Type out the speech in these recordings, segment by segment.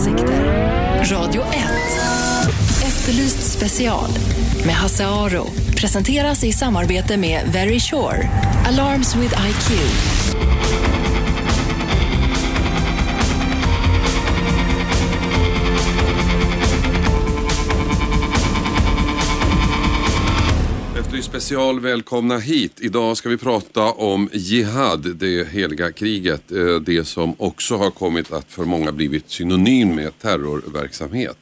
åsikter. Radio 1. Efterlyst special med Hasse Aro. Presenteras i samarbete med Very Sure. Alarms with IQ. Special, välkomna hit. Idag ska vi prata om Jihad, det heliga kriget. Eh, det som också har kommit att för många blivit synonym med terrorverksamhet.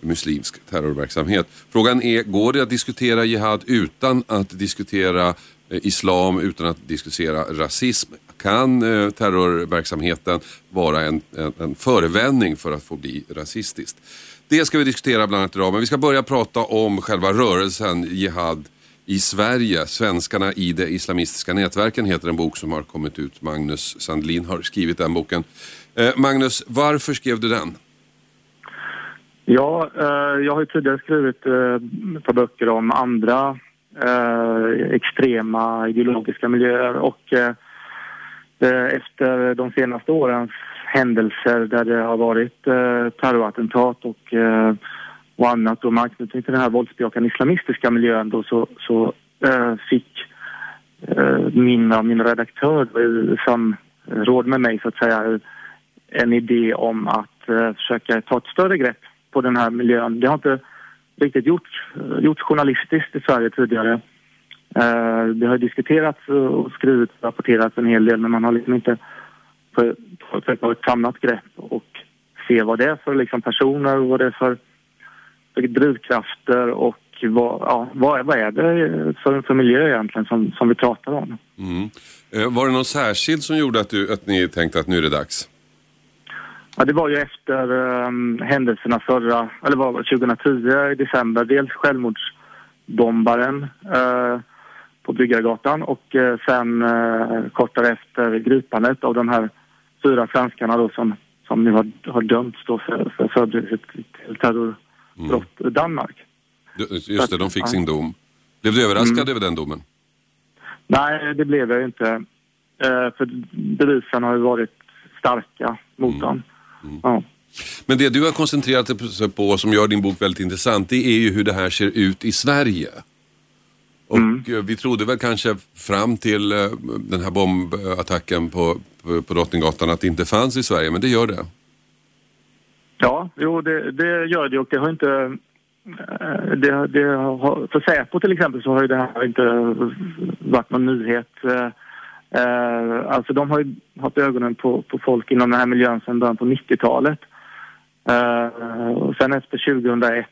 Muslimsk terrorverksamhet. Frågan är, går det att diskutera Jihad utan att diskutera eh, islam, utan att diskutera rasism? Kan eh, terrorverksamheten vara en, en, en förevändning för att få bli rasistiskt? Det ska vi diskutera bland annat idag, men vi ska börja prata om själva rörelsen Jihad i Sverige. Svenskarna i de islamistiska nätverken heter en bok som har kommit ut. Magnus Sandlin har skrivit den boken. Eh, Magnus, varför skrev du den? Ja, eh, jag har ju tidigare skrivit eh, ett par böcker om andra eh, extrema ideologiska miljöer och eh, eh efter de senaste årens händelser där det har varit eh, terrorattentat och, eh, och annat och med anknytning till den här våldsbejakande islamistiska miljön då så, så eh, fick eh, min, min redaktör i eh, samråd med mig så att säga eh, en idé om att eh, försöka ta ett större grepp på den här miljön. Det har inte riktigt gjorts, eh, gjorts journalistiskt i Sverige tidigare. Eh, det har diskuterats och skrivits och rapporterats en hel del men man har liksom inte försökt ta ett samlat grepp och se vad det är för liksom, personer och vad det är för, för drivkrafter och vad, ja, vad, vad är det för, för miljö egentligen som, som vi pratar om. Mm. Eh, var det någon särskild som gjorde att, du, att ni tänkte att nu är det dags? Ja, det var ju efter um, händelserna förra, eller var det 2010 i december. Dels självmordsbombaren uh, på Bryggargatan och uh, sen uh, kort därefter gripandet av de här fyra svenskarna då som, som nu har, har dömts då för, för förberedelse till terrorbrott i Danmark. Du- Just det, de fick sin dom. Blev du överraskad över den domen? Nej, det blev jag inte. Uh, för bevisen har ju varit starka mot dem. Ja. Men det du har koncentrerat dig på som gör din bok väldigt intressant det är ju hur det här ser ut i Sverige. Och eh, vi trodde väl kanske fram till eh, den här bombattacken på, på, på Drottninggatan att det inte fanns i Sverige, men det gör det. Ja, jo, det, det gör det och det har inte... Eh, det, det har, för Säpo till exempel så har ju det här inte varit någon nyhet. Eh, eh Alltså de har ju haft ögonen på, på folk inom den här miljön sedan början på 90-talet. Eh, Och sen efter 2001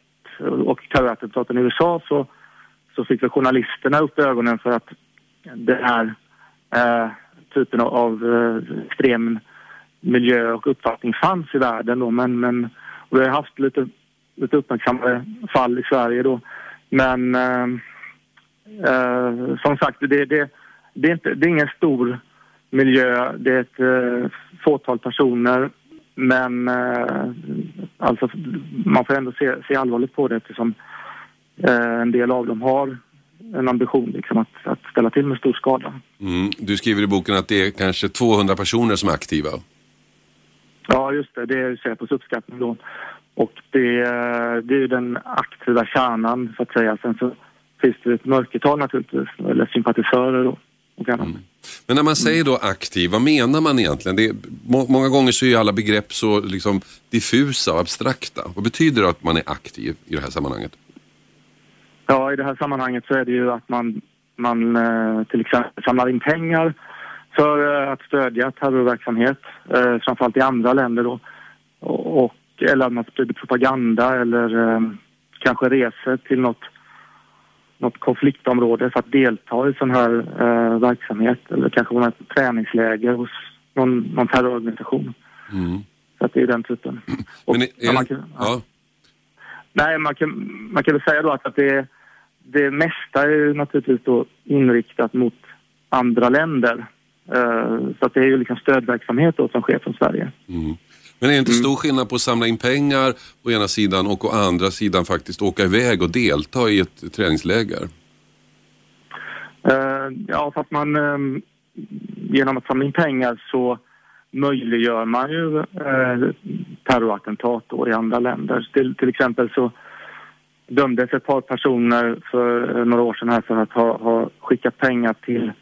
och terrorattentaten i USA så, så fick väl journalisterna upp ögonen för att den här eh, typen av, av eh, extrem miljö och uppfattning fanns i världen då. Men, men och vi har haft lite, lite uppmärksammade fall i Sverige då. Men eh, eh, som sagt, det, det, det, är inte, det är ingen stor miljö. Det är ett eh, fåtal personer. Men eh, alltså, man får ändå se, se allvarligt på det eftersom eh, en del av dem har en ambition liksom, att, att ställa till med stor skada. Mm. Du skriver i boken att det är kanske 200 personer som är aktiva. Ja, just det. Det är Säpos uppskattning då. Och det, eh, det är ju den aktiva kärnan, så att säga. Sen så finns det ett mörkertal naturligtvis, eller sympatisörer och, och annat. Men när man säger då aktiv, vad menar man egentligen? Det är, må, många gånger så är ju alla begrepp så liksom diffusa och abstrakta. Vad betyder det att man är aktiv i det här sammanhanget? Ja, i det här sammanhanget så är det ju att man, man eh, till exempel samlar in pengar för eh, att stödja terrorverksamhet, eh, framförallt i andra länder då. Och, eller att man sprider propaganda eller eh, kanske reser till något, något konfliktområde för att delta i sån här eh, verksamhet eller kanske på ett träningsläger hos någon, någon terrororganisation. Så att det är den typen. Och, Men är, man kan, ja. Nej, man kan, man kan väl säga då att, att det, det mesta är naturligtvis då inriktat mot andra länder. Eh, så att det är ju liksom stödverksamhet då som sker från Sverige. Men är det inte stor skillnad på att samla in pengar å ena sidan och å andra sidan faktiskt åka iväg och delta i ett träningsläger? Eh, ja, för att man eh, genom att samla in pengar så möjliggör man ju eh, terrorattentat i andra länder. Till, till exempel så dömdes ett par personer för eh, några år sedan här för att ha, ha skickat pengar till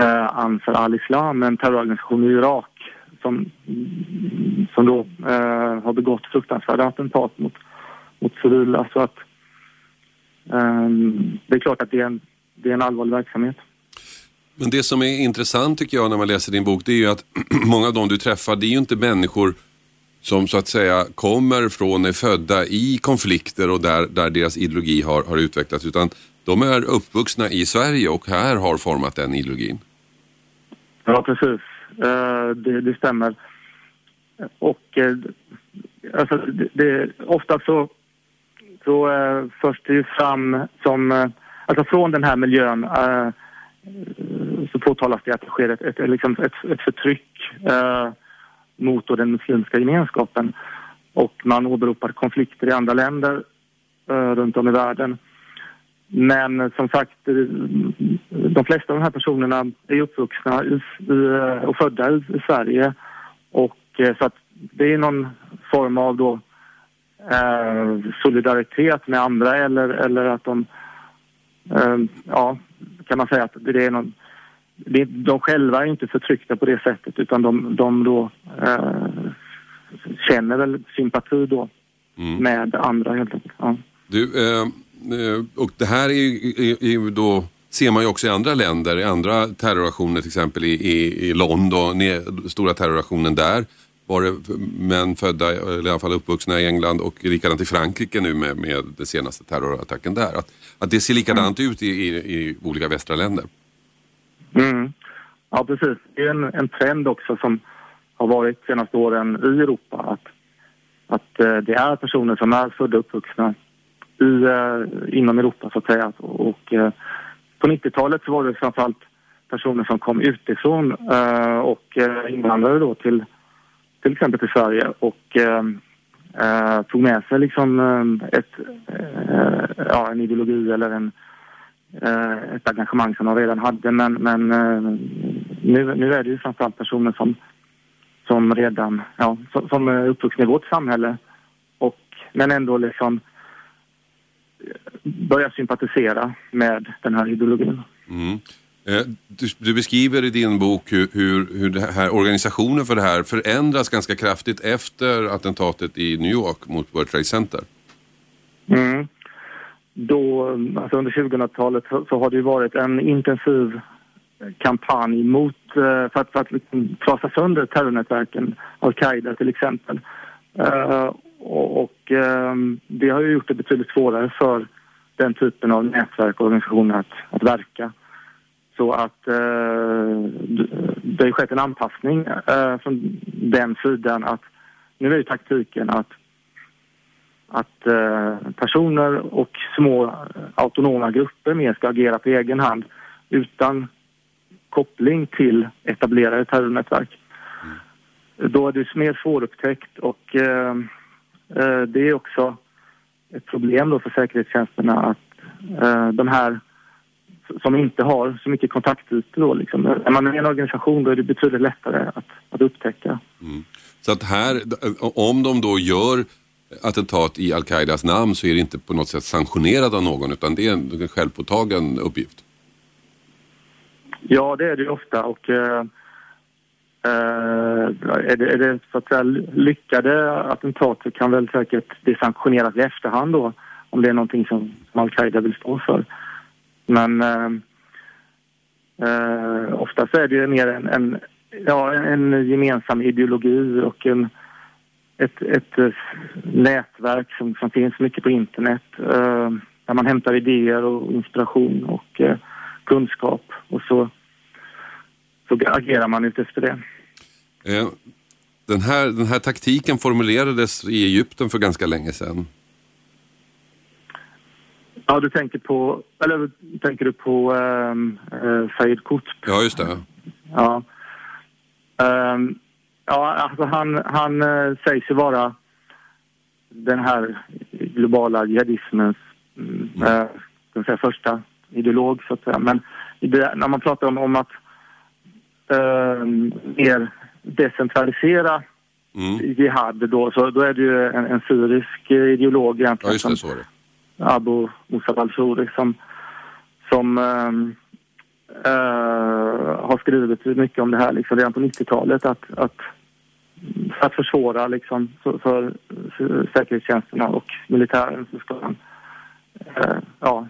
eh, Ansar al-Islam, en terrororganisation i Irak som, som då eh, har begått fruktansvärda attentat mot, mot civila. Så att eh, det är klart att det är en, det är en allvarlig verksamhet. Men det som är intressant tycker jag när man läser din bok det är ju att många av dem du träffar det är ju inte människor som så att säga kommer från, är födda i konflikter och där, där deras ideologi har, har utvecklats utan de är uppvuxna i Sverige och här har format den ideologin. Ja, precis. Eh, det, det, stämmer. Och eh, alltså, det, det, ofta så, så eh, förs det ju fram som, alltså från den här miljön så påtalas det att det sker ett, ett, ett, liksom ett förtryck mot den muslimska gemenskapen. Och man åberopar konflikter i andra länder runt om i världen. Men som sagt, de flesta av de här personerna är uppvuxna i, och födda i, Sverige. Och eh, så att det är någon form av då, eh, solidaritet med andra eller, eller att de, eh, ja, kan man säga att det är någon, det, de själva är inte förtryckta på det sättet utan de, de då eh, känner väl sympati då mm. med andra helt enkelt. Ja. Du, eh Eh, Eh, och det här är, är, då ser man ju också i andra länder, i andra terroraktioner till exempel i, i, i London, stora terroraktionen där var det män födda, eller i alla fall uppvuxna i England och likadant i Frankrike nu med, med den senaste terrorattacken där. Att, att det ser likadant mm. ut i, i, i, olika västra länder. Mm. Ja precis, det är en, en trend också som har varit de senaste åren i Europa att, att eh, det är personer som är födda och uppvuxna i, eh, inom Europa så att säga. Och, eh, på 90-talet så var det framförallt personer som kom utifrån eh, och eh, invandrare då till, till exempel till Sverige och eh, eh tog med sig liksom eh, ett, eh, ja, en ideologi eller en, ett engagemang som de redan hade. Men, men nu, nu är det ju framförallt personer som, som redan, ja, som, som är uppvuxna i vårt samhälle och, men ändå liksom börja sympatisera med den här ideologin. Mm. Eh, du, du, beskriver i din bok hur, hur, hur här, organisationen för det här förändras ganska kraftigt efter attentatet i New York mot World Trade Center. Mm. Då, alltså under 2000-talet så, så, har det varit en intensiv kampanj mot, eh, för att, för att liksom trasa sönder terrornätverken, al-Qaida till exempel. Uh, och, och ehm, det har ju gjort det betydligt svårare för den typen av nätverk och organisationer att, att verka. Så att eh, det har skett en anpassning eh, från den sidan att nu är ju taktiken att, att eh, personer och små autonoma grupper mer ska agera på egen hand utan koppling till etablerade terrornätverk. Mm. Då är det mer svårupptäckt och eh, Eh, det är också ett problem då för säkerhetstjänsterna att eh, de här som inte har så mycket kontaktytor då liksom. Är man i en organisation då är det betydligt lättare att, att upptäcka. Mm. Så att här, om de då gör attentat i al-Qaidas namn så är det inte på något sätt sanktionerat av någon utan det är en självpåtagen uppgift? Ja, det är det ofta och eh, Eh, är, det, är det så att säga lyckade attentat så kan väl säkert det sanktioneras i efterhand då om det är någonting som, som al-Qaida vill stå för. Men eh, eh, uh, uh, oftast är det mer en, en, ja, en gemensam ideologi och en, ett, ett nätverk som, som finns mycket på internet uh, där man hämtar idéer och inspiration och kunskap och så, så agerar man utefter det. Eh, den här, den här taktiken formulerades i Egypten för ganska länge sedan. Ja, du tänker på, eller tänker du på um, uh, Said Qutb? Ja, just det. Ja. Um, ja, alltså han, han uh, sägs ju vara den här globala jihadismens mm. uh, säga, första ideolog, så att säga. Men det, när man pratar om, om att uh, mer decentralisera Mm. jihad då, så då är det ju en, en syrisk ideolog Ja, egentligen just det, som så är det. Abu Musa al-Shuri som, som ehm, eh, har skrivit mycket om det här liksom redan på 90-talet att, att för att försvåra liksom för, för, för säkerhetstjänsterna och militären så ska man eh, ja,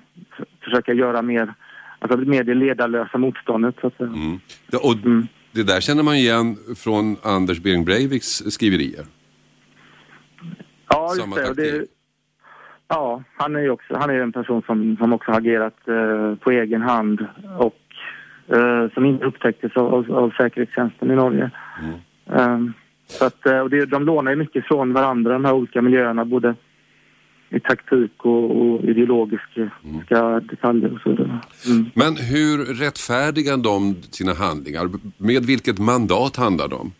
försöka göra mer, alltså mer det ledarlösa motståndet så att säga. Mm. Ja, Och Mm. Det där känner man igen från Anders Behring Breiviks skriverier. Ja, just Samma det. Det ja, han är ju också, han är en person som, som också har agerat eh, på egen hand och eh, som inte upptäcktes av, av, av säkerhetstjänsten i Norge. Mm. Eh, så att, eh, och det, de lånar ju mycket från varandra, de här olika miljöerna, både i taktik och, och ideologiska detaljer och så vidare. Mm. Men hur rättfärdigar de sina handlingar? Med vilket mandat handlar de?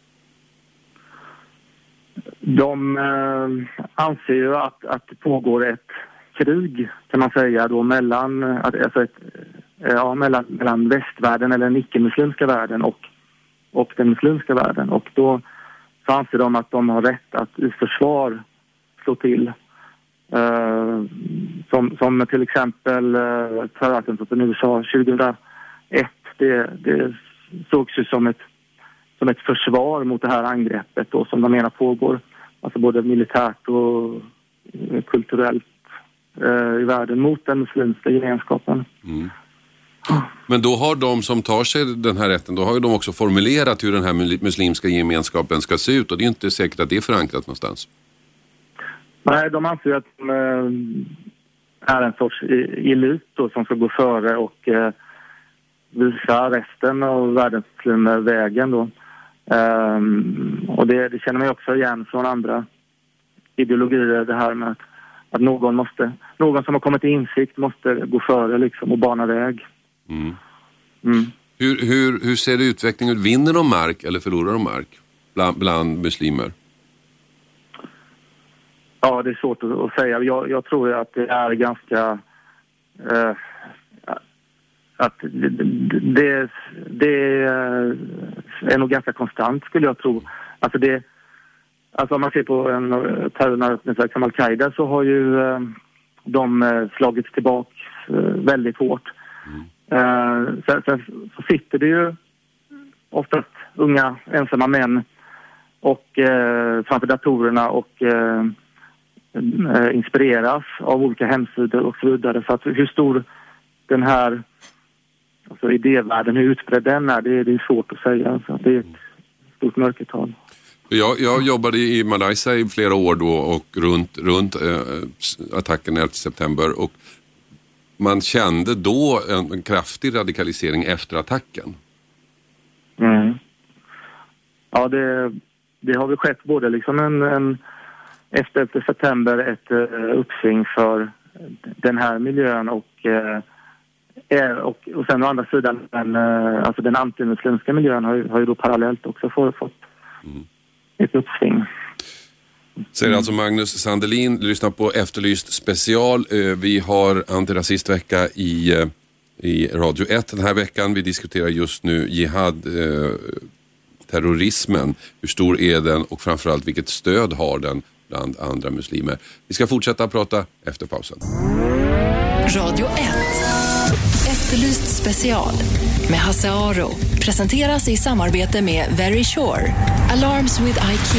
De eh, anser ju att, att det pågår ett krig, kan man säga, då mellan, alltså ett, eh, ja, mellan, mellan västvärlden eller den icke-muslimska världen och, och den muslimska världen. Och då så anser de att de har rätt att i försvar slå till. Eh, som, som till exempel uh, terrorattentaten i USA 2001. Det, det sågs ju som ett som ett försvar mot det här angreppet då, som de menar pågår. Alltså både militärt och eh, kulturellt uh, i världen mot den muslimska gemenskapen. Mm. Men då har de som tar sig den här rätten, då har ju de också formulerat hur den här muslimska gemenskapen ska se ut och det är inte säkert att det är förankrat någonstans. Nej, de anser att de eh, är en sorts elit då, som ska gå före och eh, visa resten av världens muslimer vägen då. Ehm, och det, det känner man också igen från andra ideologier, det här med att, att någon måste, någon som har kommit till insikt måste gå före liksom och bana väg. Mm. Mm. Hur, hur, hur ser utvecklingen ut? Vinner de mark eller förlorar de mark bland, bland muslimer? Ja, det är svårt att, säga. Jag, jag tror att det är ganska... Eh, att det, det, är nog ganska konstant, skulle jag tro. Alltså, det, alltså om man ser på en eh, terrornätverk som al-Qaida så har ju eh, de eh, slagits tillbaka eh, väldigt hårt. Eh, sen, sen så sitter det ju oftast unga ensamma män och eh, framför datorerna och eh, inspireras av olika hemsidor och så vidare. Så att hur stor den här alltså idévärlden, hur utbredd den är, det, är- det är svårt att säga. Så det är ett stort mörkertal. Jag, jag jobbade i Malaysia i flera år då och runt, runt eh, attacken 11 september och man kände då en, en kraftig radikalisering efter attacken. Mm. Ja, det, det har väl skett både liksom en, en efter 11 september ett uh, uppsving för den här miljön och, eh, och, och sen å andra sidan den, eh, alltså den antimuslimska miljön har, ju- har ju då parallellt också få- fått ett uppsving. Säger alltså Magnus Sandelin, lyssna på Efterlyst special. Eh, Vi har antirasistvecka i, eh, i Radio 1 den här veckan. Vi diskuterar just nu jihad, eh, terrorismen. Hur stor är den och framförallt vilket stöd har den bland andra muslimer. Vi ska fortsätta prata efter pausen. Radio 1. Efterlyst special med Hasse Aro. Presenteras i samarbete med Very Sure. Alarms with IQ.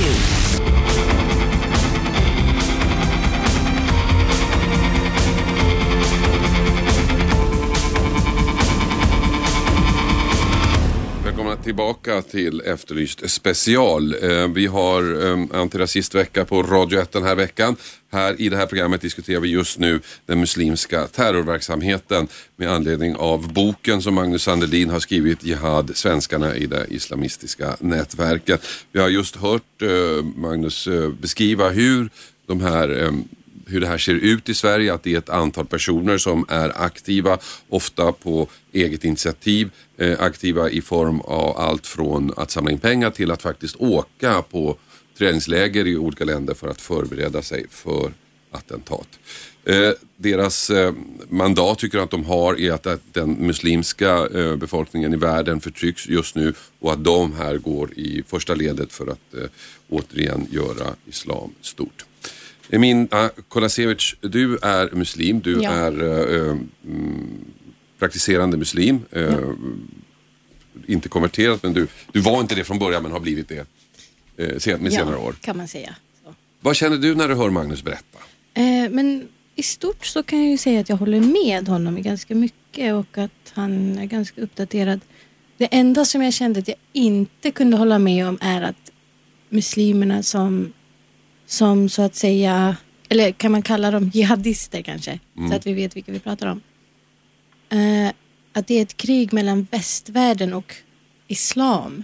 Tillbaka till Efterlyst special. Eh, vi har ehm, antirasistvecka på Radio 1 den här veckan. Här i det här programmet diskuterar vi just nu den muslimska terrorverksamheten med anledning av boken som Magnus Sandelin har skrivit Jihad, svenskarna i det islamistiska nätverket. Vi har just hört eh, Magnus eh, beskriva hur de här ehm, hur det här ser ut i Sverige, att det är ett antal personer som är aktiva, ofta på eget initiativ, eh, aktiva i form av allt från att samla in pengar till att faktiskt åka på träningsläger i olika länder för att förbereda sig för attentat. Eh, deras eh, mandat tycker att de har är att, att den muslimska eh, befolkningen i världen förtrycks just nu och att de här går i första ledet för att eh, återigen göra islam stort. Emin Kolasevic, du är muslim, du Ja. är mm, praktiserande muslim. Eh, Inte konverterad, men du, du var inte det från början men har blivit det eh, sen, med senare år. kan man säga. Så. Vad känner du när du hör Magnus berätta? Eh, men i stort så kan jag ju säga att jag håller med honom ganska mycket och att han är ganska uppdaterad. Det enda som jag kände att jag inte kunde hålla med om är att muslimerna som, som så att säga, eller kan man kalla dem jihadister kanske, så att vi vet vilka vi pratar om. Eh, att det är ett krig mellan västvärlden och islam.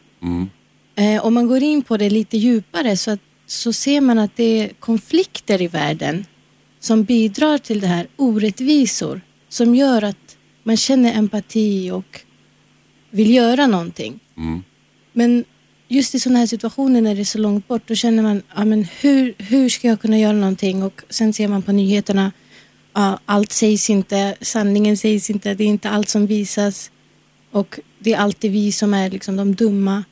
Eh, om man går in på det lite djupare så, att, så ser man att det är konflikter i världen som bidrar till det här orättvisor som gör att man känner empati och vill göra någonting. Men just i sådana här situationer när det är så långt bort då känner man ja, men hur, hur ska jag kunna göra någonting och sen ser man på nyheterna ja, allt sägs inte, sanningen sägs inte, det är inte allt som visas och det är alltid vi som är liksom de dumma.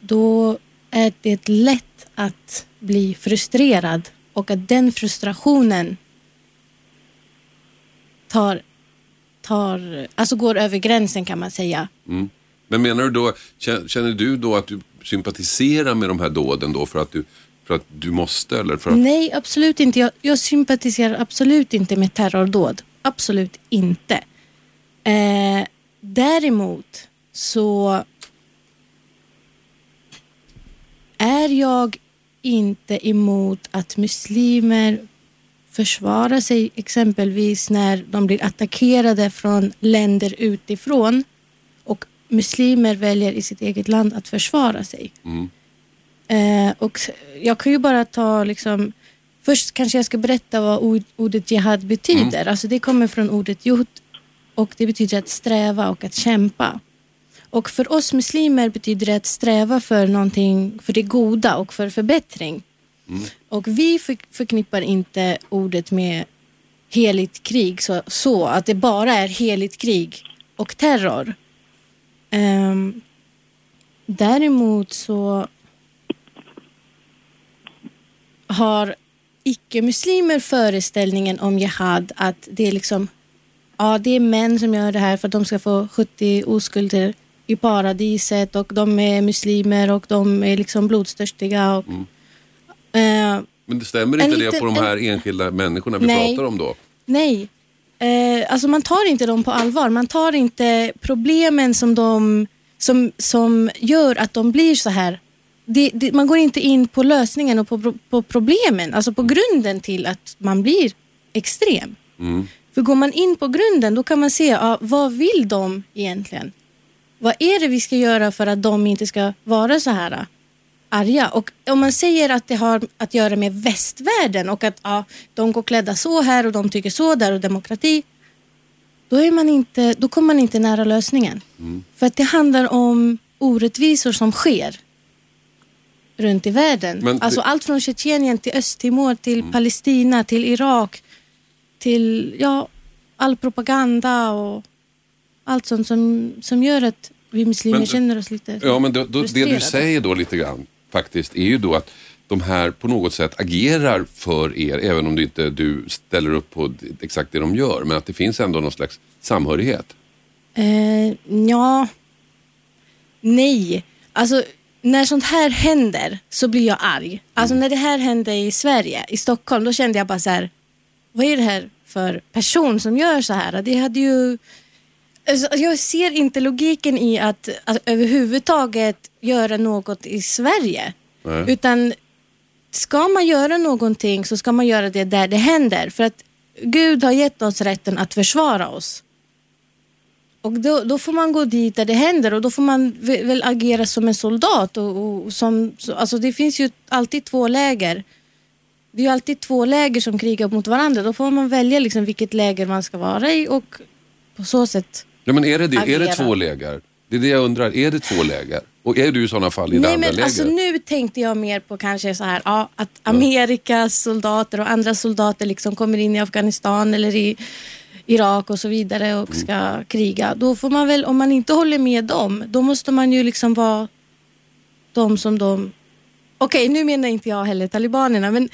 Då är det lätt att bli frustrerad och att den frustrationen tar, tar, alltså går över gränsen kan man säga. Men menar du då, känner du då att du sympatiserar med de här dåden då för att du, för att du måste eller för att... Nej, absolut inte. Jag, jag sympatiserar absolut inte med terrordåd. Absolut inte. Eh, däremot så är jag inte emot att muslimer försvarar sig exempelvis när de blir attackerade från länder utifrån muslimer väljer i sitt eget land att försvara sig. Eh, och jag kan ju bara ta liksom, först kanske jag ska berätta vad ord, ordet jihad betyder. Alltså det kommer från ordet jihad och det betyder att sträva och att kämpa. Och för oss muslimer betyder det att sträva för någonting, för det goda och för förbättring. Och vi för, förknippar inte ordet med heligt krig så, så att det bara är heligt krig och terror. Ehm, däremot så har icke-muslimer föreställningen om jihad att det är liksom ja, det är män som gör det här för att de ska få 70 oskulder i paradiset och de är muslimer och de är liksom blodstörstiga. Och, eh, Men det stämmer En inte det liten- på de här enskilda människorna vi Nej. pratar om då? Nej, eh, alltså man tar inte dem på allvar. Man tar inte problemen som, de, som, som gör att de blir så här. Det, det, man går inte in på lösningen och på, på problemen, alltså på grunden till att man blir extrem. För går man in på grunden då kan man se ja, vad vill de egentligen? Vad är det vi ska göra för att de inte ska vara så här arga? Och om man säger att det har att göra med västvärlden och att ja, de går klädda så här och de tycker så där och demokrati. Då, är man inte, då kommer man inte nära lösningen. För att det handlar om orättvisor som sker runt i världen. Men det- alltså allt från Tjetjenien till Östtimor till Palestina till Irak till ja, all propaganda och allt sånt som, som gör att vi muslimer Men- känner oss lite Ja, men då, då, det du säger då lite grann faktiskt är ju då att de här på något sätt agerar för er, även om du inte du ställer upp på exakt det de gör, men att det finns ändå någon slags samhörighet. Eh, ja, nej. Alltså när sånt här händer så blir jag arg. Alltså när det här hände i Sverige, i Stockholm, då kände jag bara så här, vad är det här för person som gör så här? Det hade ju... Alltså, jag ser inte logiken i att, att överhuvudtaget göra något i Sverige. Nej. Utan ska man göra någonting så ska man göra det där det händer. För att Gud har gett oss rätten att försvara oss. Och då, då får man gå dit där det händer och då får man väl agera som en soldat. Och, och som, så, alltså det finns ju alltid två läger. Det är ju alltid två läger som krigar mot varandra. Då får man välja liksom vilket läger man ska vara i och på så sätt. Ja, men är det, det? Är det två läger? Det är det jag undrar, är det två läger? Och är du i sådana fall i det Nej, andra men lägret? alltså nu tänkte jag mer på kanske så här, ja, att Amerikas soldater och andra soldater liksom kommer in i Afghanistan eller i Irak och så vidare och Mm. ska kriga. Då får man väl, om man inte håller med dem, då måste man ju liksom vara de som de... Okej, nu menar inte jag heller talibanerna, men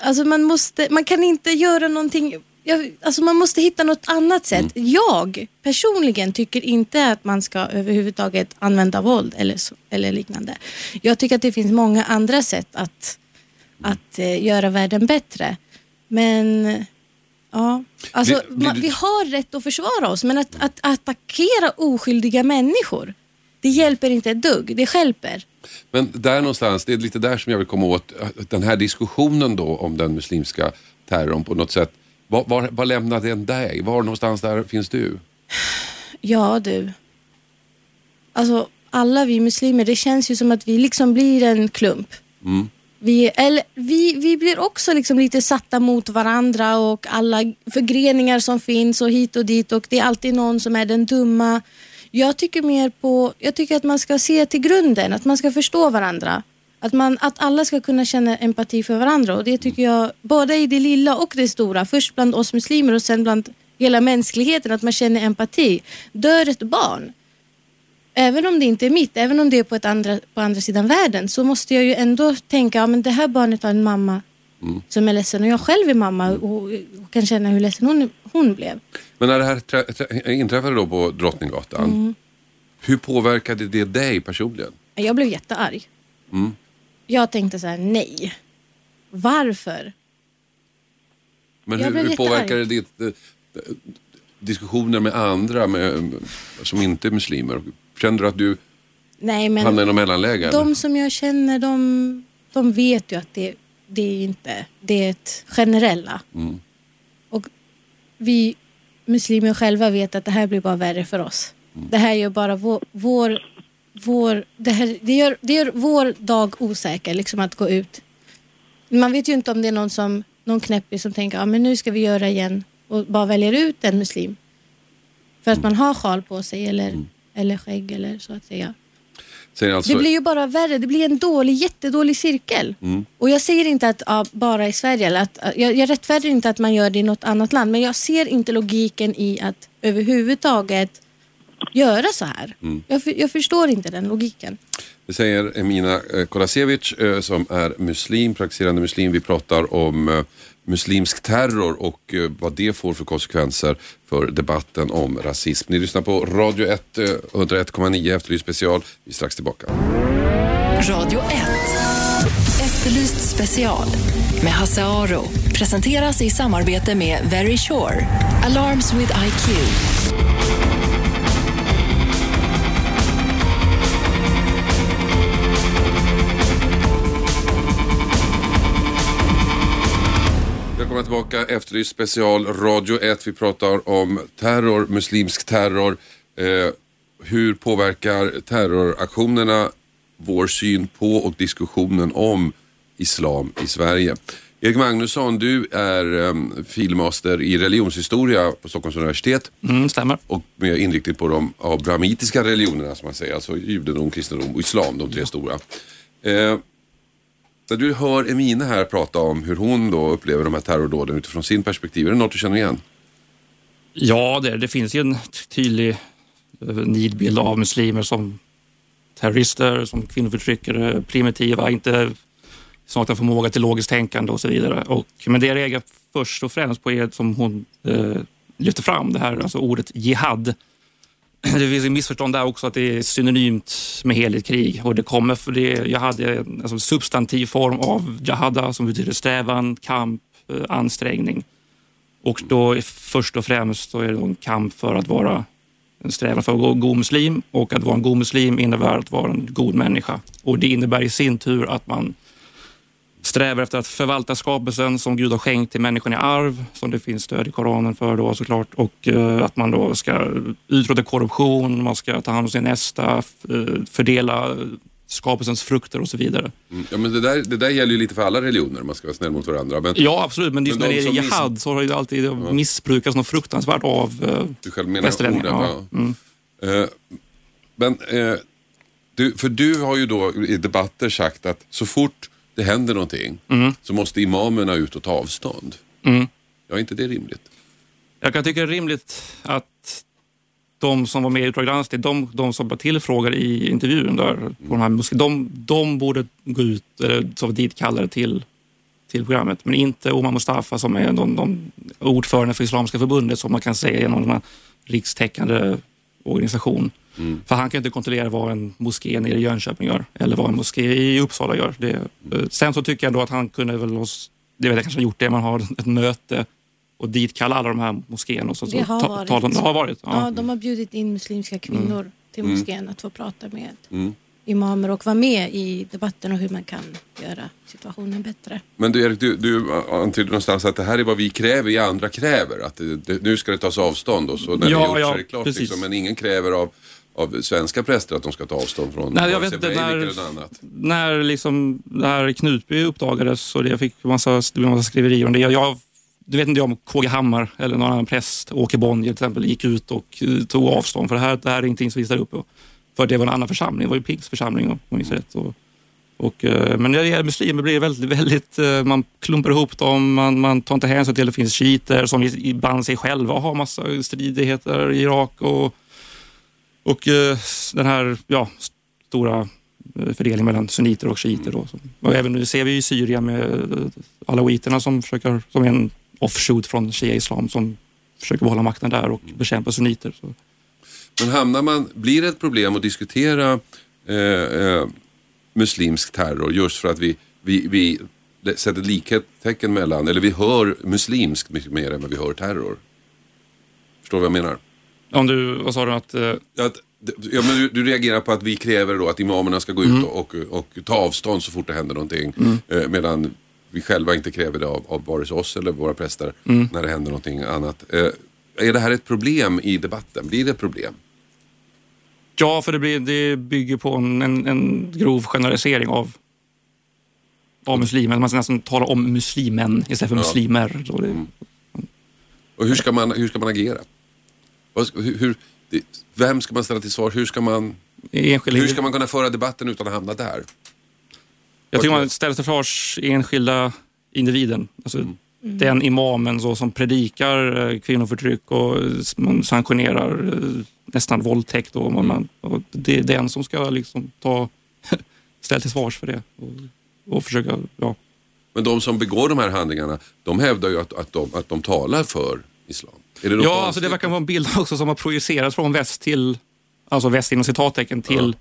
alltså man, måste, man kan inte göra någonting... Jag, alltså man måste hitta något annat sätt. Jag personligen tycker inte att man ska överhuvudtaget använda våld eller, så, eller liknande. Jag tycker att det finns många andra sätt att, att eh, göra världen bättre. Men ja, alltså, Blir- blir man, vi har rätt att försvara oss, men att, att attackera oskyldiga människor, det hjälper inte ett dugg. Det stjälper. Men där någonstans, det är lite där som jag vill komma åt, att den här diskussionen då om den muslimska terrorn på något sätt. Var, var, var lämnar den dig? Var någonstans där finns du? Ja du. Alltså alla vi muslimer, det känns ju som att vi liksom blir en klump. Vi, eller, vi, vi blir också liksom lite satta mot varandra och alla förgreningar som finns och hit och dit och det är alltid någon som är den dumma. Jag tycker mer på, jag tycker att man ska se till grunden, att man ska förstå varandra. Att, man, att alla ska kunna känna empati för varandra och det tycker jag, både i det lilla och det stora. Först bland oss muslimer och sen bland hela mänskligheten, att man känner empati. Dör ett barn, även om det inte är mitt, även om det är på, ett andra, på andra sidan världen, så måste jag ju ändå tänka, ja men det här barnet har en mamma som är ledsen och jag själv är mamma och, och kan känna hur ledsen hon, hon blev. Men när det här trä, trä, inträffade då på Drottninggatan, Mm. hur påverkade det dig personligen? Jag blev jättearg. Jag tänkte så här, nej. Varför? Men Jag hur, blev hur påverkade det ditt, eh, diskussioner med andra med, som inte är muslimer? Kände du att du Nej men hamnade i något mellanläge? eller? de som jag känner, de, de vet ju att det, det är inte, det är ett generella. Mm. Och vi muslimer själva vet att det här blir bara värre för oss. Mm. Det här gör bara vår, vår, vår det, här, det, gör, det gör vår dag osäker, liksom att gå ut. Man vet ju inte om det är någon som, någon knäppig som tänker, ja men nu ska vi göra igen och bara väljer ut en muslim. För att man har sjal på sig eller, Mm. eller skägg eller så att säga. Alltså, Det blir ju bara värre. Det blir en dålig, jättedålig cirkel. Mm. Och jag säger inte att ja, bara i Sverige, eller att, jag, jag rättfärdigar inte att man gör det i något annat land, men jag ser inte logiken i att överhuvudtaget göra så här. Mm. Jag, för- jag förstår inte den logiken. Det säger Emina eh, Kolasevic eh, som är muslim, praktiserande muslim. Vi pratar om eh, muslimsk terror och vad det får för konsekvenser för debatten om rasism. Ni lyssnar på Radio 1, eh, 101,9 Efterlyst special. Vi är strax tillbaka. Radio 1. Efterlyst special med Hasse Aro. Presenteras i samarbete med Very Sure. Alarms with IQ. Välkomna tillbaka, Efterlyst special, Radio 1. Vi pratar om terror, muslimsk terror. Eh, hur påverkar terroraktionerna vår syn på och diskussionen om islam i Sverige? Erik Magnusson, du är um, filmaster i religionshistoria på Stockholms universitet Mm, stämmer. och med inriktning på de abrahamitiska religionerna som man säger, alltså judendom, kristendom och islam, de tre stora. Eh, när du hör Emine här prata om hur hon då upplever de här terrordåden utifrån sin perspektiv, är det något du känner igen? Ja, det, det finns ju en tydlig eh, nidbild av muslimer som terrorister, som kvinnoförtryckare, primitiva, inte saknar förmåga till logiskt tänkande och så vidare. Och, men det jag reagerar först och främst på är som hon eh, lyfter fram, det här alltså ordet jihad. Det finns ett missförstånd där också att det är synonymt med heligt krig och det kommer för det. Jag hade alltså en substantiv form av jahada som betyder strävan, kamp, eh, ansträngning. Och då först och främst så är det en kamp för att vara en strävan för att vara god muslim och att vara en god muslim innebär att vara en god människa. Och det innebär i sin tur att man strävar efter att förvalta skapelsen som Gud har skänkt till människan i arv, som det finns stöd i Koranen för då såklart. Och eh, att man då ska utrota korruption, man ska ta hand om sin nästa, eh, fördela skapelsens frukter och så vidare. Mm. Ja, men det, där, det där gäller ju lite för alla religioner, man ska vara snäll mot varandra. Men Ja, absolut, men just Men när de det gäller som miss- jihad så har det alltid missbrukats något fruktansvärt av eh, du själv menar orden. Ja. Mm. Ja. Eh, Men, eh, du, för du har ju då i debatter sagt att så fort det händer någonting så måste imamerna ut och ta avstånd. Mm. Ja, är inte det rimligt? Jag kan tycka det är rimligt att de som var med i Uppdrag granskning, de, de som var tillfrågade i intervjun där, på de, här, mus- de, de borde gå ut, eller som var ditkallade till, till programmet. Men inte Omar Mustafa som är de, de ordförande för Islamiska förbundet som man kan säga är någon rikstäckande organisation. För han kan inte kontrollera vad en moské nere i Jönköping gör eller vad en moské i Uppsala gör. Det, eh, sen så tycker jag ändå att han kunde väl, det vet jag kanske har gjort det, man har ett möte och ditkalla alla de här moskéerna. Och så, Det har ta- varit. ta- det har varit. Ja, Ja. de har bjudit in muslimska kvinnor till moskén att få prata med Mm. imamer och vara med i debatten om hur man kan göra situationen bättre. Men du Erik, du, du antyder någonstans att det här är vad vi kräver, vi andra kräver. Att det, det, nu ska det tas avstånd och så när Ja, det är gjort ja, så är det klart. Liksom, men ingen kräver av, av svenska präster att de ska ta avstånd från Nej, jag vet inte, när-. När liksom det här Knutby uppdagades och det fick massa, det blev massa skriverier om det. Jag, jag, du vet inte om KG Hammar eller någon annan präst, Åke Bonnier till exempel, gick ut och eh, tog avstånd. För det här, det här är ingenting som vi ställer upp på. För det var en annan församling, det var ju Pigs församling om jag minns rätt. Och, och, eh, men när det gäller muslimer blir det väldigt, väldigt, eh, man klumpar ihop dem, man, man tar inte hänsyn till att det finns shiiter som ibland sig själva har massa stridigheter i Irak och, och eh, den här ja, stora eh, fördelningen mellan sunniter och shiiter. Då. Och även nu ser vi i Syrien med eh, alawiterna som, försöker, som är en offshoot från shia-islam som försöker behålla makten där och bekämpa sunniter. Så. Men hamnar man, blir det ett problem att diskutera eh, eh, muslimsk terror just för att vi, vi, vi sätter likhetstecken mellan, eller vi hör muslimskt mycket mer än vad vi hör terror. Förstår du vad jag menar? Om du, vad sa du? Att, eh, Att, ja, men du, du reagerar på att vi kräver då att imamerna ska gå ut och, och, och ta avstånd så fort det händer någonting. Eh, medan vi själva inte kräver det av, av vare sig oss eller våra präster när det händer någonting annat. Eh, är det här ett problem i debatten? Blir det ett problem? ja, för det, blir, det bygger på en, en, en grov generalisering av, av muslimer. Man ska nästan tala om muslimen istället för Ja. muslimer. Så det, Och hur ska man, hur ska man agera? Hur, vem ska man ställa till svar? Hur ska man, enskilda, hur ska man kunna föra debatten utan att hamna där? Jag tycker man ställer till försvars enskilda individen. Alltså, Mm. Den imamen så, som predikar eh, kvinnoförtryck och man sanktionerar eh, nästan våldtäkt. Och man, man, och det är den som ska liksom ta, ställa till svars för det. Och, och försöka, ja. Men de som begår de här handlingarna, de hävdar ju att, att, de, att de talar för islam. Ja, konstigt? alltså det verkar vara en bild också som har projicerats från väst till, alltså väst inom citattecken, till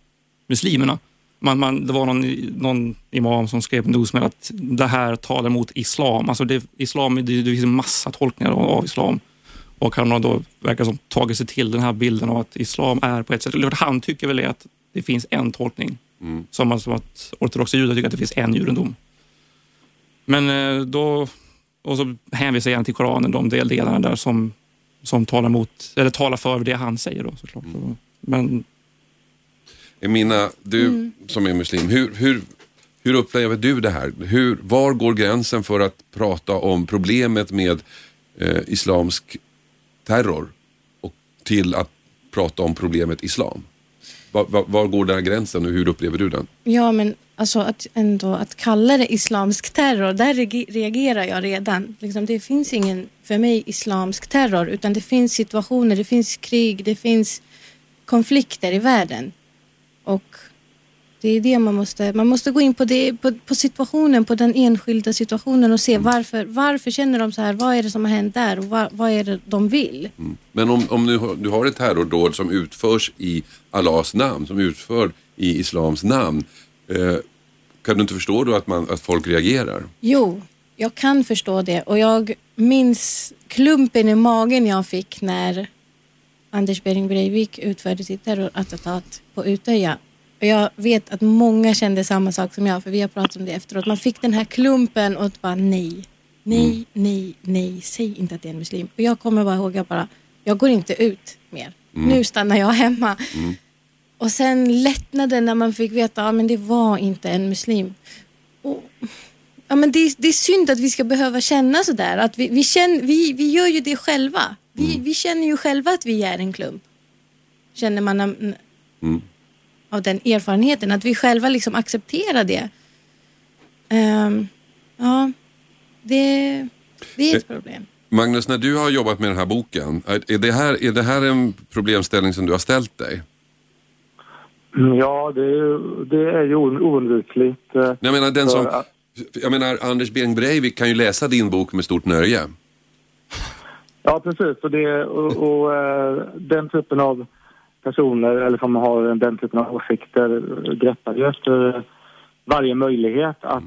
muslimerna. Man, man, det var någon, någon imam som skrev på Newsmail att det här talar mot islam. Alltså det, islam det, det finns en massa tolkningar av, av islam. Och han har då verkar som tagit sig till den här bilden av att islam är på ett sätt. Eller Han tycker väl att det finns en tolkning. Som, att- som att ortodoxa judar tycker att det finns en judendom. Men eh, då, och så hänvisar jag till Koranen, de deldelarna där som, som talar, mot, eller talar för det han säger. Då, såklart. Men Emina, du Mm. som är muslim, hur, hur, hur upplever du det här? Hur, var går gränsen för att prata om problemet med eh, islamsk terror och till att prata om problemet islam? Var, var, var går den här gränsen och hur upplever du den? Ja, men alltså att ändå att kalla det islamsk terror, där reage- reagerar jag redan. Liksom, det finns ingen, för mig, islamsk terror, utan det finns situationer, det finns krig, det finns konflikter i världen. Och det är det man måste, man måste gå in på, det, på, på situationen, på den enskilda situationen och se varför, varför känner de så här, vad är det som har hänt där och vad, vad är det de vill? Men om, om du, har- du har ett terrordåd som utförs i Allahs namn, som utför i islams namn. Eh, kan du inte förstå då att, man, att folk reagerar? Jo, jag kan förstå det och jag minns klumpen i magen jag fick när Anders Behring Breivik utförde sitt terrorattentat på Utöja. Och jag vet att många kände samma sak som jag för vi har pratat om det efteråt. Man fick den här klumpen och bara nej, nej, nej, nej, säg inte att det är en muslim. Och jag kommer bara ihåg, jag bara, jag går inte ut mer. Nu stannar jag hemma. Och sen lättnaden när man fick veta att ja, men det var inte en muslim. Och, ja, men det, det är synd att vi ska behöva känna sådär. Att vi, vi, känner, vi, vi gör ju det själva. Vi, vi känner ju själva att vi är en klump. Känner man när, av den erfarenheten. Att vi själva liksom accepterar det. Ehm, ja, det, det är ett problem. Magnus, när du har jobbat med den här boken, är det här, är det här en problemställning som du har ställt dig? Mm, Ja, det är ju, det är ju oundvikligt. eh, Jag menar, den som, att- jag menar Anders Behring Breivik kan ju läsa din bok med stort nöje. Ja, precis. Och, det, och, och eh, den typen av personer, eller som har den typen av åsikter, greppar ju efter varje möjlighet att,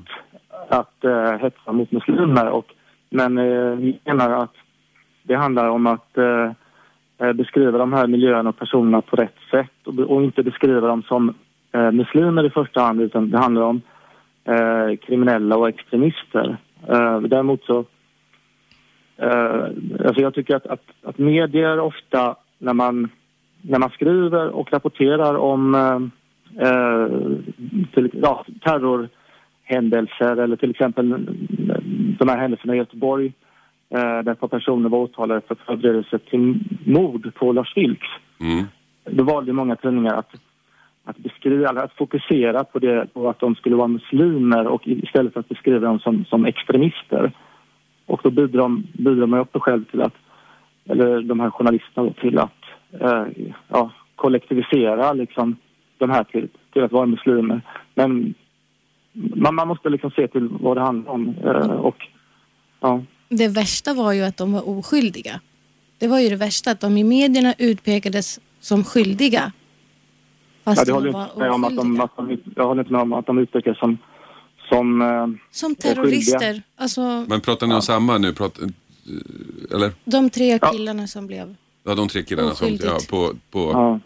att uh, hetsa mot muslimer. Och, men eh, vi menar att det handlar om att eh, eh, beskriva de här miljöerna och personerna på rätt sätt och, och inte beskriva dem som eh, muslimer i första hand utan det handlar om eh, kriminella och extremister. Eh, däremot så Eh, alltså jag tycker att, att, att medier ofta när man, när man skriver och rapporterar om eh, eh, till, ja, terrorhändelser eller till exempel eh, de här händelserna i Göteborg eh, där ett par personer var åtalade för förberedelse till mord på Lars Vilks. Mm. Då valde många tidningar att, att beskriva, att fokusera på, det, på att de skulle vara muslimer och istället för att beskriva dem som, som extremister. Och då bidrar, bidrar man också själv till att, eller de här journalisterna då, till att eh, ja, kollektivisera liksom de här till, till att vara muslimer. Men man, man måste liksom se till vad det handlar om. Eh, och ja, Det värsta var ju att de var oskyldiga. Det var ju det värsta, att de i medierna utpekades som skyldiga. Fast ja, det de håller var inte med om att de, att de, jag håller inte med om att de utpekas som, som eh, Som terrorister. Alltså Men pratar ni om samma nu? Pratar, eller? de tre killarna som blev... Ja, de tre killarna som, ja, på, på, ja,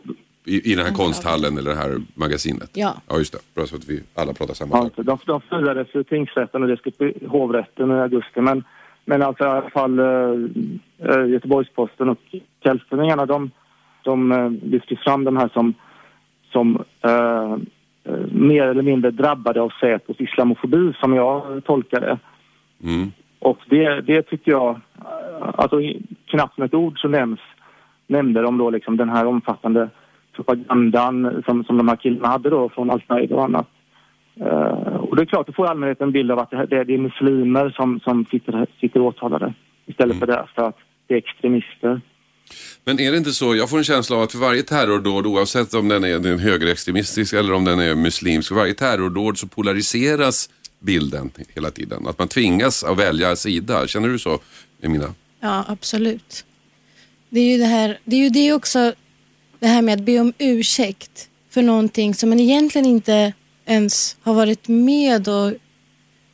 i, i den här konsthallen eller det här magasinet. Ja. Ja, just det. Bra så att vi alla pratar samma Ja, sak. de, de friades i tingsrätten och det skulle hovrätten i augusti. Men, men alltså i alla fall eh, eh, Göteborgs-Posten och kvällstidningarna de, de eh, lyfter fram de här som, som eh, eh, mer eller mindre drabbade av Säpos islamofobi som jag tolkar det. Mm. Och det, det tycker jag, alltså knappt med ett ord så nämns, nämnde de då liksom den här omfattande propagandan som, som de här killarna hade då från Al-Qaida och annat. Eh, och det är klart, då får allmänheten en bild av att det, här- det, det är muslimer som, som sitter, sitter åtalade istället för det för att det är extremister. Men är det inte så, jag får en känsla av att för varje terrordåd, oavsett om den är den högerextremistisk eller om den är muslimsk, för varje terrordåd så polariseras bilden hela tiden. Att man tvingas att välja sida. Känner du så, Emina? Ja, absolut. Det är ju det här, det är ju det också, det här med att be om ursäkt för någonting som man egentligen inte ens har varit med och,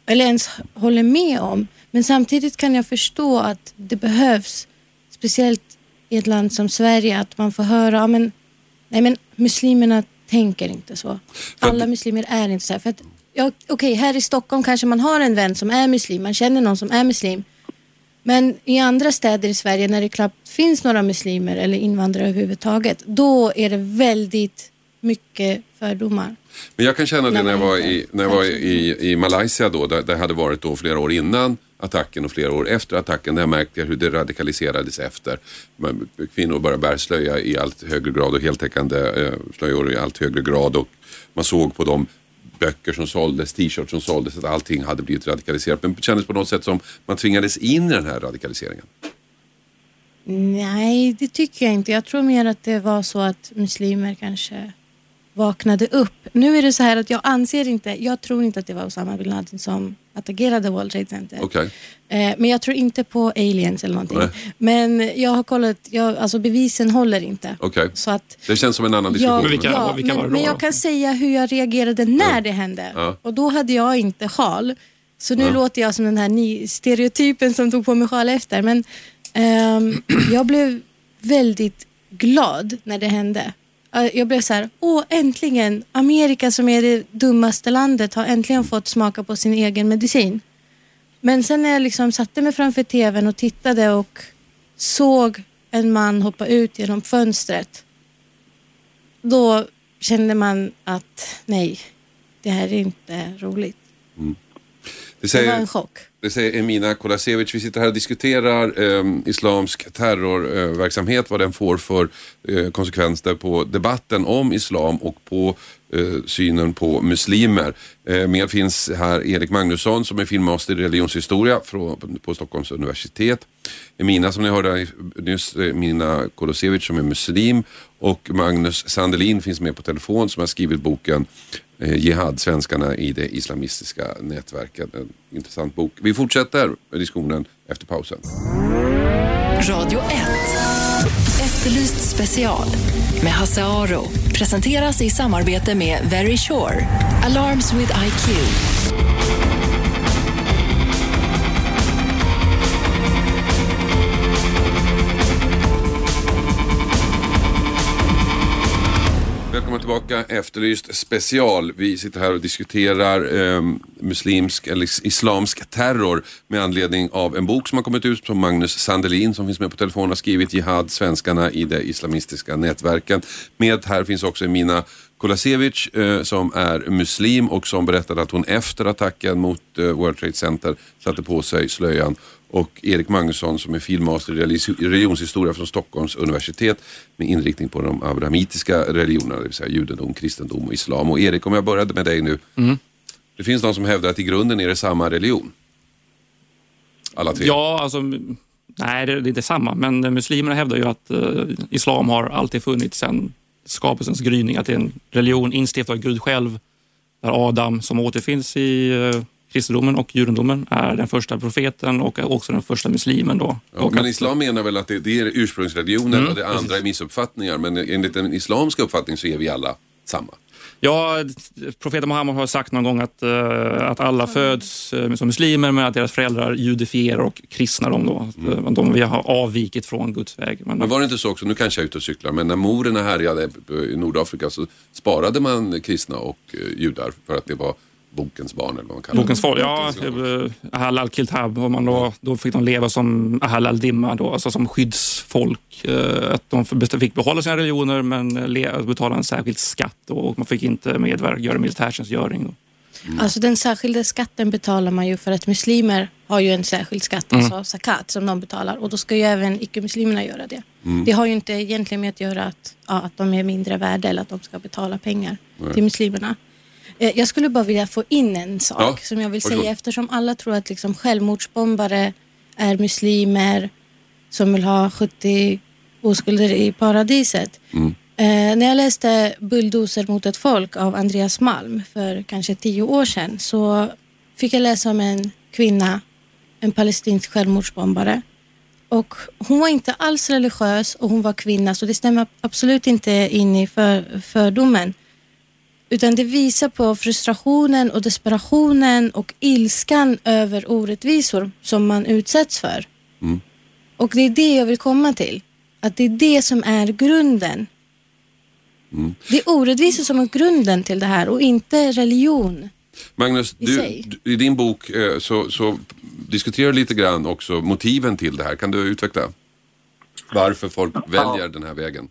eller ens håller med om. Men samtidigt kan jag förstå att det behövs, speciellt i ett land som Sverige, att man får höra, ja, men, nej men muslimerna tänker inte så. Alla muslimer är inte så här. För att, ja, okej, här i Stockholm kanske man har en vän som är muslim, man känner någon som är muslim. Men i andra städer i Sverige när det knappt finns några muslimer eller invandrare överhuvudtaget, då är det väldigt mycket fördomar. Men jag kan känna det När jag var i, när jag var i, i Malaysia då, där, jag hade varit då flera år innan attacken och flera år efter attacken. Där märkte jag hur det radikaliserades efter. Kvinnor började bära slöja i allt högre grad och heltäckande eh, slöjor i allt högre grad. Och man såg på de böcker som såldes, t-shirts som såldes att allting hade blivit radikaliserat. Men det kändes på något sätt som man tvingades in i den här radikaliseringen. Nej, det tycker jag inte. Jag tror mer att det var så att muslimer kanske vaknade upp. Nu är det så här att jag anser inte, jag tror inte att det var Osama bin Laden som attackerade World Trade Center. Okej. Eh, men jag tror inte på aliens eller någonting. Nej. Men jag har kollat, jag, alltså bevisen håller inte. Okej. Så att Det känns som en annan diskussion. Men vilka- ja, vilka men, då men jag då? kan säga hur jag reagerade när det hände. Ja. Och då hade jag inte sjal. Så nu Ja. låter jag som den här stereotypen som tog på mig sjal efter. Men ehm, jag blev väldigt glad när det hände. Eh, Jag blev så här, åh äntligen, Amerika som är det dummaste landet har äntligen fått smaka på sin egen medicin. Men sen när jag liksom satte mig framför tvn och tittade och såg en man hoppa ut genom fönstret. Då kände man att nej, det här är inte roligt. Det Det var en chock. Det säger Emina Kolasevic. Vi sitter här och diskuterar eh, islamsk terrorverksamhet, eh, vad den får för eh, konsekvenser på debatten om islam och på eh, synen på muslimer. Eh, med finns här Erik Magnusson som är filmmaster i religionshistoria från, på Stockholms universitet. Emina som ni hörde nyss, Emina Kolasevic som är muslim och Magnus Sandelin finns med på telefon som har skrivit boken eh, Jihad, svenskarna i det islamistiska nätverket. En intressant bok. Vi fortsätter diskussionen efter pausen. Radio 1. Efterlyst special med Hasse Aro. Presenteras i samarbete med Very Sure. Alarms with IQ. Välkommen tillbaka, Efterlyst special. Vi sitter här och diskuterar eh, muslimsk eller islamsk terror med anledning av en bok som har kommit ut som Magnus Sandelin som finns med på telefon har skrivit Jihad, svenskarna i de islamistiska nätverken. Med här finns också Emina Kulasevic eh, som är muslim och som berättade att hon efter attacken mot eh, World Trade Center satte på sig slöjan och Erik Magnusson som är filmmaster i religionshistoria från Stockholms universitet med inriktning på de abrahamitiska religionerna, det vill säga judendom, kristendom och islam. Och Erik, om jag började med dig nu. Mm. Det finns de som hävdar att i grunden är det samma religion. Alla tre. Ja, alltså, nej det är inte samma, men muslimerna hävdar ju att uh, islam har alltid funnits sedan skapelsens gryning, att det är en religion instiftad av Gud själv, där Adam som återfinns i uh, kristendomen och judendomen är den första profeten och också den första muslimen. Då. Ja, men islam menar väl att det, det är ursprungsreligionen Mm, och det andra precis. är missuppfattningar. Men enligt den islamska uppfattningen så är vi alla samma. Ja, profeten Muhammed har sagt någon gång att, eh, att alla föds eh, som muslimer men att deras föräldrar judifierar och kristnar dem. Då. Att, eh, de vi har avvikit från Guds väg. Men, Men var det inte så också, nu kanske jag är ute och cyklar, men när morerna härjade i Nordafrika så sparade man kristna och judar för att det var bokens barn eller vad man kallar Bokens det. folk, ja. eh, Ahal al-Kiltab, och man då, då fick de leva som Ahal al-Dimma, då, alltså som skyddsfolk. Eh, Att de fick behålla sina religioner men le- betala en särskild skatt och man fick inte medverka, göra militärtjänstgöring. då. Alltså den särskilda skatten betalar man ju för att muslimer har ju en särskild skatt, Mm. alltså zakat, som de betalar. Och då ska ju även icke-muslimerna göra det. Mm. Det har ju inte egentligen med att göra att, ja, att de är mindre värda eller att de ska betala pengar till muslimerna. Eh, Jag skulle bara vilja få in en sak Ja, som jag vill varsågod. säga eftersom alla tror att liksom självmordsbombare är muslimer som vill ha 70 oskulder i paradiset. Eh, när jag läste Bulldozer mot ett folk av Andreas Malm för kanske tio år sedan så fick jag läsa om en kvinna, en palestinsk självmordsbombare. Och hon var inte alls religiös och hon var kvinna så det stämmer absolut inte in i för, fördomen. Utan det visar på frustrationen och desperationen och ilskan över orättvisor som man utsätts för. Och det är det jag vill komma till. Att det är det som är grunden. Det är orättvisor som är grunden till det här och inte religion. Magnus, i du, i din bok eh, så, så diskuterar du lite grann också motiven till det här. Kan du utveckla? Varför folk väljer den här vägen?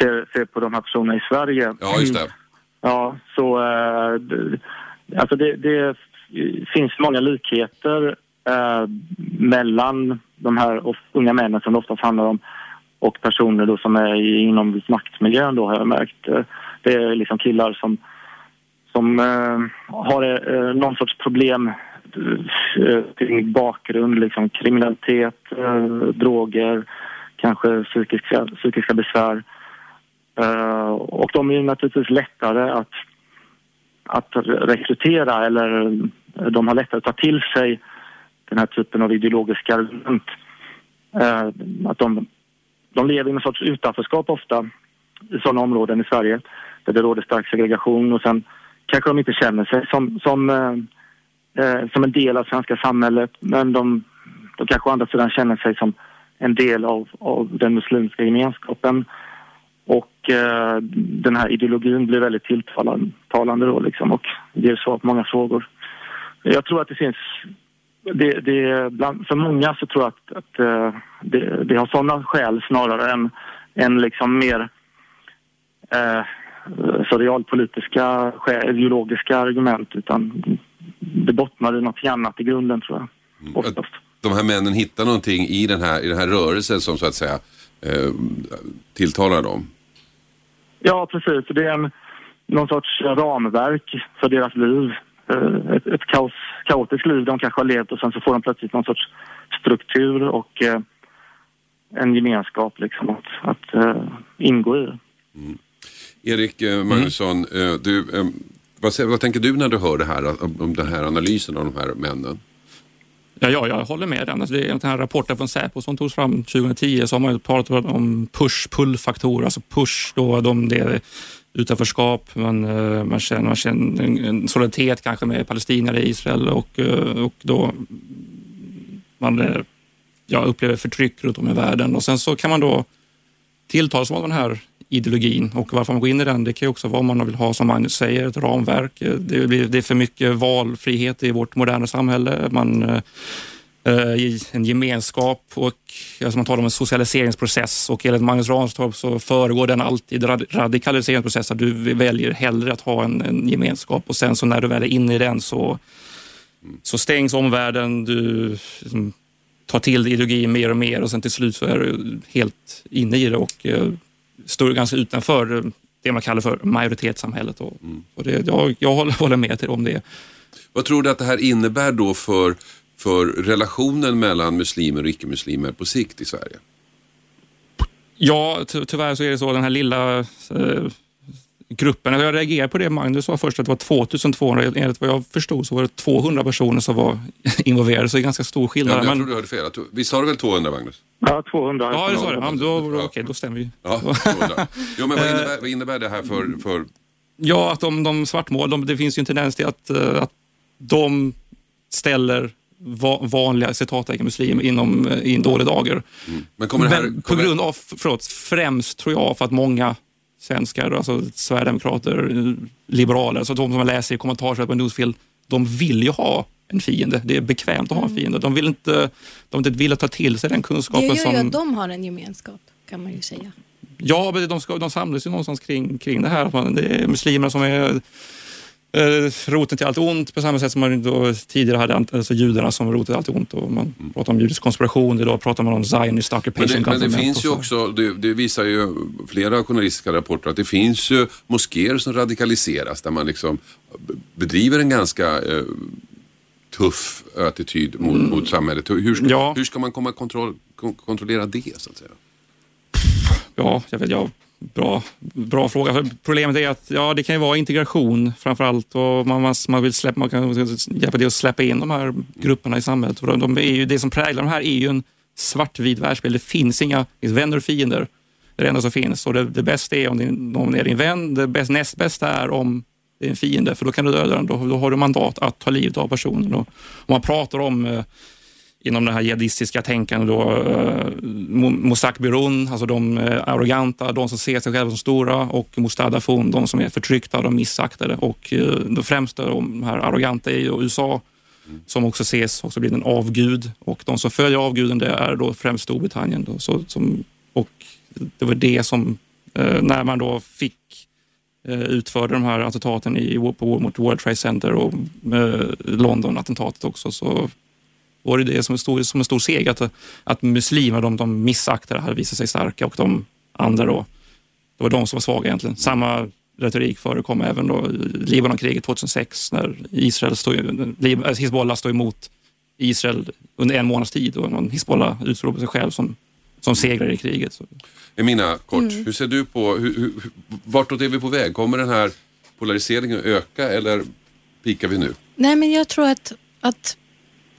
Ser, ser på de här personerna i Sverige. Ja, just det. Ja, så eh, det, alltså det, det finns många likheter eh, mellan de här unga männen som det oftast handlar om och personer då som är inom maktmiljön då har jag märkt. Eh, det är liksom killar som, som har eh, någon sorts problem kring bakgrund, liksom kriminalitet, droger, kanske psykiska, psykiska besvär. Eh, och de är naturligtvis lättare att, att rekrytera eller eh, de har lättare att ta till sig den här typen av ideologiska argument. Uh, att de, de lever i en sorts utanförskap ofta i sådana områden i Sverige där det råder stark segregation och sen kanske de inte känner sig som, som, uh, som en del av svenska samhället men de, de kanske å andra sidan känner sig som en del av, av den muslimska gemenskapen. Och eh, den här ideologin blir väldigt tilltalande då liksom och ger svar på många frågor. Jag tror att det finns, det, det, bland, för många så tror jag att, att eh, det, det har sådana skäl snarare än, än liksom mer eh, så realpolitiska, ideologiska argument utan det bottnar i något annat i grunden tror jag. Mm. Oftast. De här männen hittar någonting i den här, i den här rörelsen som så att säga eh, tilltalar dem. Ja, precis. Det är en, någon sorts ramverk för deras liv. Eh, Ett, ett kaos, kaotiskt liv de kanske har levt och sen så får de plötsligt någon sorts struktur och eh, en gemenskap liksom att, att eh, ingå i. Erik eh, Magnusson, eh, du, vad, vad tänker du när du hör det här, om den här analysen av de här männen? Ja, ja, jag håller med. Alltså det är den här rapporten från Säpo som togs fram 2010 så har man ju pratat om push-pull-faktorer. Alltså push, då, de, det är utanförskap, man, eh, man känner, man känner en, en solidaritet kanske med palestinier i Israel och, eh, och då man eh, ja, upplever förtryck runt om i världen. Och sen så kan man då tilltalas av den här ideologin och varför man går in i den, det kan ju också vara om man vill ha, som Magnus säger, ett ramverk. Det, blir, det är för mycket valfrihet i vårt moderna samhälle. Man, eh, i en gemenskap och alltså man talar om en socialiseringsprocess och enligt Magnus Ranstorp så föregår den alltid radikaliseringsprocessen. Du väljer hellre att ha en, en gemenskap och sen så när du väl är inne i den så, så stängs omvärlden, du liksom, tar till ideologin mer och mer och sen till slut så är du helt inne i det och eh, står ganska utanför det man kallar för majoritetssamhället. Och, och det, jag, jag håller med till om det. Vad tror du att det här innebär då för, för relationen mellan muslimer och icke-muslimer på sikt i Sverige? Ja, ty tyvärr så är det så, den här lilla eh, gruppen. Jag reagerar på det Magnus sa först, att det var 2200. Enligt vad jag förstod så var det 200 personer som var involverade, så det är ganska stor Ja, skillnad. jag men, tror du hörde fel. Visst sa du väl 200 Magnus? Ja, 200. ja, det sa det. Ja, då, då, okej, då stämmer ju. Ja, 200. Jo, men vad innebär, vad innebär det här för, för Ja, att de, de svartmål, de, det finns ju en tendens till att, eh, att de ställer va, vanliga citattecken muslimer inom eh, i en dålig dager. men kommer det här, Men på kommer, grund av, förlåt, främst tror jag för att många svenskar, alltså sverigedemokrater, liberaler, alltså de som läser i kommentarsfältet på Newsfield, de vill ju ha en fiende. Det är bekvämt att ha en fiende. De vill inte, de vill inte vilja ta till sig den Det kunskapen gör ju som... att de har en gemenskap kan man ju säga. Ja, men de, ska, de samlas ju någonstans kring, kring det här. Man- Det är muslimerna som är roten till allt ont på samma sätt som man då tidigare hade alltså judarna som roten till allt ont. Och man pratar om judisk konspiration, idag pratar man om Zionist men occupation det, men det finns ju så. också, det, det visar ju flera journalistiska rapporter att det finns ju moskéer som radikaliseras där man liksom bedriver en ganska eh, tuff attityd mot, mot samhället. Hur, ska, Ja. hur ska man komma kontroll, kon- kontrollera det så att säga? Ja, jag vet, ja, bra, bra fråga. För problemet är att ja, det kan ju vara integration framför allt och man, man, man vill släppa, man kan hjälpa till att släppa in de här grupperna i samhället. De, de är ju, det som präglar de här är ju en svartvit världsbild. Det finns inga det finns vänner och fiender. Det är det enda som finns. Och det, det bästa är om din, någon är din vän. Det bäst, näst bästa är om det är en fiende, för då kan du döda den. Då, då har du mandat att ta livet av personen. Och, om man pratar om eh, inom det här jihadistiska tänkandet då, eh, Mo- alltså de eh, arroganta, de som ser sig själva som stora och Mustadafun, de som är förtryckta, de missaktade och eh, de främsta, de här arroganta är ju USA som också ses också blir en avgud och de som följer avguden det är då främst Storbritannien. Då, så, som, och det var det som, eh, när man då fick eh, utförde de här attentaten i, på, mot World Trade Center och eh, London-attentatet också så var det det som en stor, som en stor seger att, att muslimer, de, de missaktade, hade visat sig starka och de andra då, det var de som var svaga egentligen. Samma retorik förekom även då i Libanonkriget 2006 när Israel stod, äh, Hizbollah stod emot Israel under en månads tid och man Hizbollah utropade sig själv som, som segrare i kriget. Så. Emina, kort, hur ser du på, hur, hur, vartåt är vi på väg? Kommer den här polariseringen att öka eller pikar vi nu? Nej, men jag tror att, att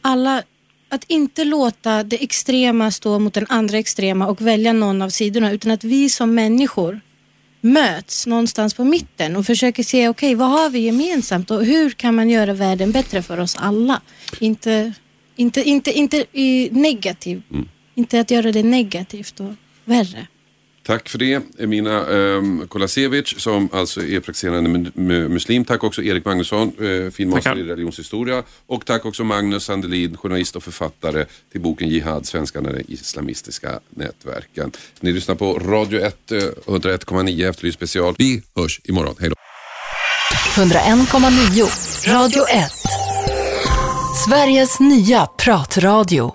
alla... Att inte låta det extrema stå mot den andra extrema och välja någon av sidorna utan att vi som människor möts någonstans på mitten och försöker se okej, vad har vi gemensamt och hur kan man göra världen bättre för oss alla? Inte, inte, inte, inte i negativ, inte att göra det negativt och värre. Tack för det, Emina um, Kolasevic som alltså är praktiserande mu- mu- muslim. Tack också Erik Magnusson, uh, finmaster Tackar. i religionshistoria. Och tack också Magnus Sandelin, journalist och författare till boken Jihad, svenskarna de islamistiska nätverken. Ni lyssnar på Radio 1, eh, 101,9 Efterlyst special. Vi hörs imorgon, hej då. 101,9 Radio 1. Sveriges nya pratradio